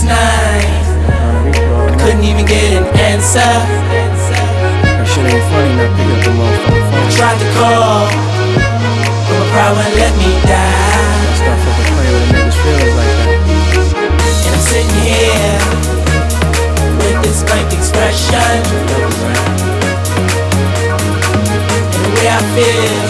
Last night, couldn't even get an answer. That shit ain't funny, not pick up the motherfucking phone. Tried to call, but my pride wouldn't let me die. Stop fucking playing with nigga's feelings like that. And I'm sitting here with this blank expression. And the way I feel,